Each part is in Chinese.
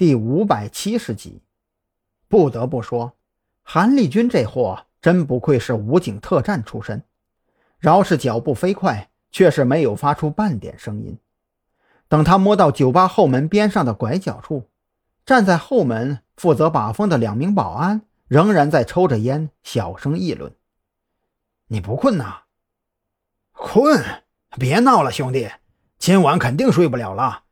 第五百七十集。不得不说，韩立军这货真不愧是武警特战出身，饶是脚步飞快，却是没有发出半点声音。等他摸到酒吧后门边上的拐角处，站在后门负责把风的两名保安仍然在抽着烟，小声议论：“你不困呐？困？别闹了，兄弟，今晚肯定睡不了了。”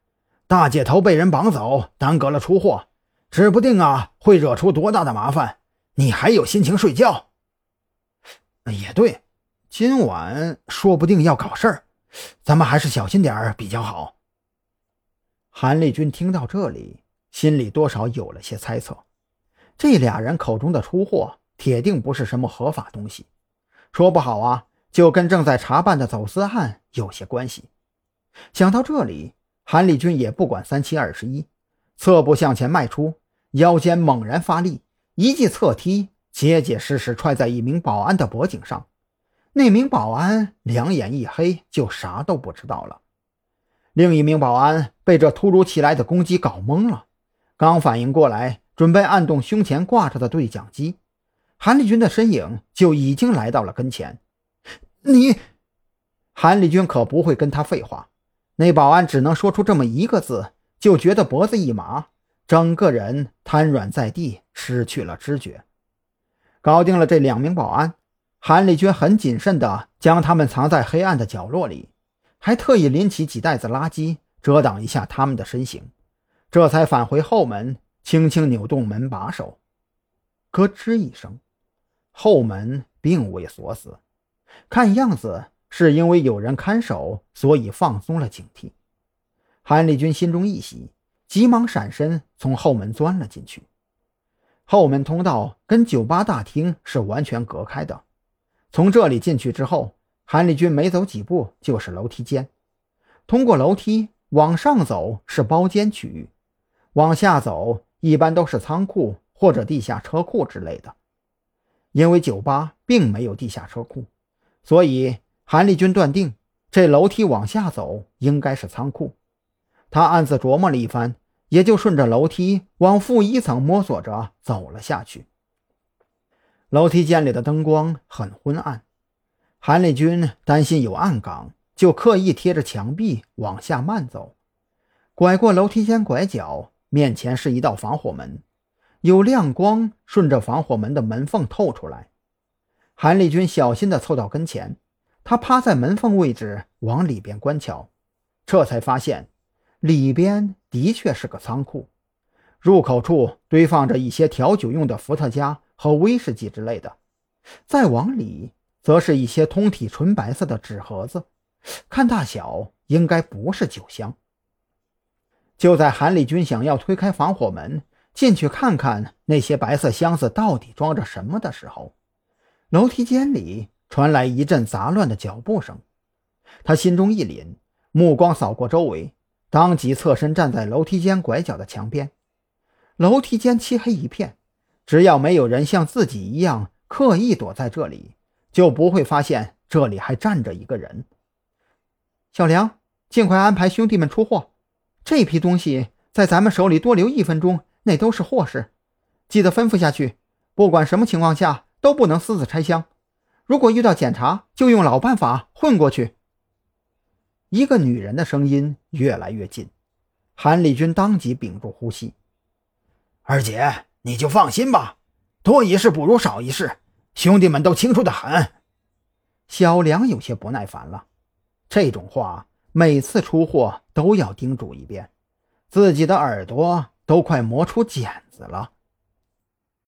大姐头被人绑走，耽搁了出货，指不定啊会惹出多大的麻烦。你还有心情睡觉？也对，今晚说不定要搞事儿，咱们还是小心点儿比较好。韩立军听到这里，心里多少有了些猜测：这俩人口中的出货，铁定不是什么合法东西，说不好啊，就跟正在查办的走私案有些关系。想到这里。韩立军也不管三七二十一，侧步向前迈出，腰间猛然发力，一记侧踢，结结实实踹在一名保安的脖颈上。那名保安两眼一黑，就啥都不知道了。另一名保安被这突如其来的攻击搞懵了，刚反应过来，准备按动胸前挂着的对讲机，韩立军的身影就已经来到了跟前。你，韩立军可不会跟他废话。那保安只能说出这么一个字，就觉得脖子一麻，整个人瘫软在地，失去了知觉。搞定了这两名保安，韩立军很谨慎地将他们藏在黑暗的角落里，还特意拎起几袋子垃圾遮挡一下他们的身形，这才返回后门，轻轻扭动门把手，咯吱一声，后门并未锁死，看样子。是因为有人看守，所以放松了警惕。韩立军心中一喜，急忙闪身从后门钻了进去。后门通道跟酒吧大厅是完全隔开的。从这里进去之后，韩立军没走几步就是楼梯间。通过楼梯往上走是包间区域，往下走一般都是仓库或者地下车库之类的。因为酒吧并没有地下车库，所以。韩立军断定，这楼梯往下走应该是仓库。他暗自琢磨了一番，也就顺着楼梯往负一层摸索着走了下去。楼梯间里的灯光很昏暗，韩立军担心有暗岗，就刻意贴着墙壁往下慢走。拐过楼梯间拐角，面前是一道防火门，有亮光顺着防火门的门缝透出来。韩立军小心地凑到跟前。他趴在门缝位置往里边观瞧，这才发现里边的确是个仓库。入口处堆放着一些调酒用的伏特加和威士忌之类的，再往里则是一些通体纯白色的纸盒子，看大小应该不是酒箱。就在韩立军想要推开防火门进去看看那些白色箱子到底装着什么的时候，楼梯间里。传来一阵杂乱的脚步声，他心中一凛，目光扫过周围，当即侧身站在楼梯间拐角的墙边。楼梯间漆黑一片，只要没有人像自己一样刻意躲在这里，就不会发现这里还站着一个人。小梁，尽快安排兄弟们出货，这批东西在咱们手里多留一分钟，那都是祸事。记得吩咐下去，不管什么情况下都不能私自拆箱。如果遇到检查，就用老办法混过去。一个女人的声音越来越近，韩立军当即屏住呼吸。二姐，你就放心吧，多一事不如少一事，兄弟们都清楚的很。小梁有些不耐烦了，这种话每次出货都要叮嘱一遍，自己的耳朵都快磨出茧子了。